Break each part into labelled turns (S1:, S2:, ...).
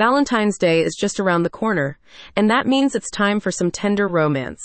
S1: Valentine's Day is just around the corner, and that means it's time for some tender romance.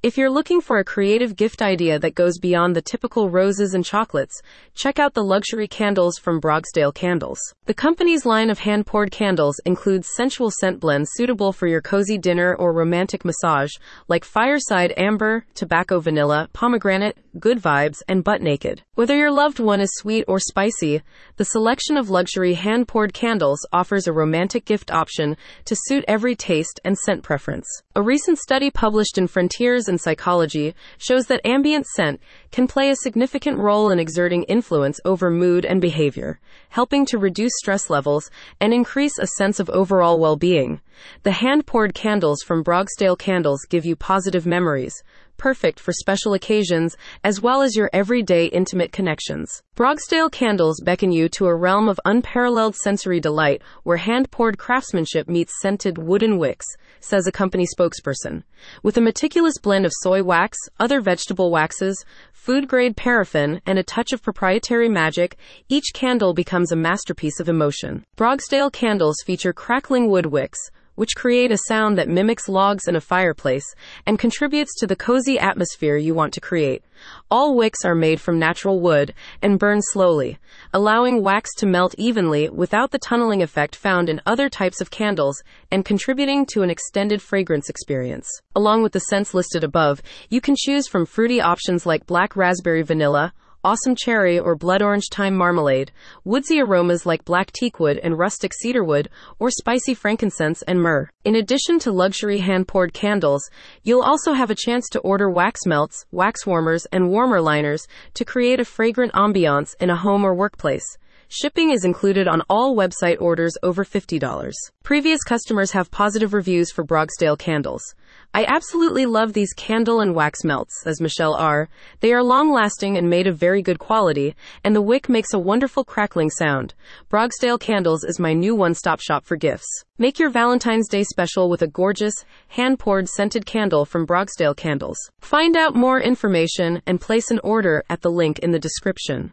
S1: If you're looking for a creative gift idea that goes beyond the typical roses and chocolates, check out the luxury candles from Brogsdale Candles. The company's line of hand poured candles includes sensual scent blends suitable for your cozy dinner or romantic massage, like fireside amber, tobacco vanilla, pomegranate, good vibes, and butt naked. Whether your loved one is sweet or spicy, the selection of luxury hand poured candles offers a romantic gift option to suit every taste and scent preference. A recent study published in Frontiers in Psychology shows that ambient scent can play a significant role in exerting influence over mood and behavior, helping to reduce stress levels and increase a sense of overall well being. The hand poured candles from Brogsdale Candles give you positive memories, perfect for special occasions as well as your everyday intimate connections. Brogsdale candles beckon you to a realm of unparalleled sensory delight where hand poured craftsmanship meets scented wooden wicks, says a company spokesperson. With a meticulous blend of soy wax, other vegetable waxes, food grade paraffin, and a touch of proprietary magic, each candle becomes a masterpiece of emotion. Brogsdale candles feature crackling wood wicks which create a sound that mimics logs in a fireplace and contributes to the cozy atmosphere you want to create. All wicks are made from natural wood and burn slowly, allowing wax to melt evenly without the tunneling effect found in other types of candles and contributing to an extended fragrance experience. Along with the scents listed above, you can choose from fruity options like black raspberry vanilla, awesome cherry or blood orange thyme marmalade, woodsy aromas like black teakwood and rustic cedarwood, or spicy frankincense and myrrh. In addition to luxury hand poured candles, you'll also have a chance to order wax melts, wax warmers, and warmer liners to create a fragrant ambiance in a home or workplace. Shipping is included on all website orders over $50. Previous customers have positive reviews for Brogsdale candles. I absolutely love these candle and wax melts, says Michelle R. They are long lasting and made of very good quality, and the wick makes a wonderful crackling sound. Brogsdale Candles is my new one stop shop for gifts. Make your Valentine's Day special with a gorgeous, hand poured scented candle from Brogsdale Candles. Find out more information and place an order at the link in the description.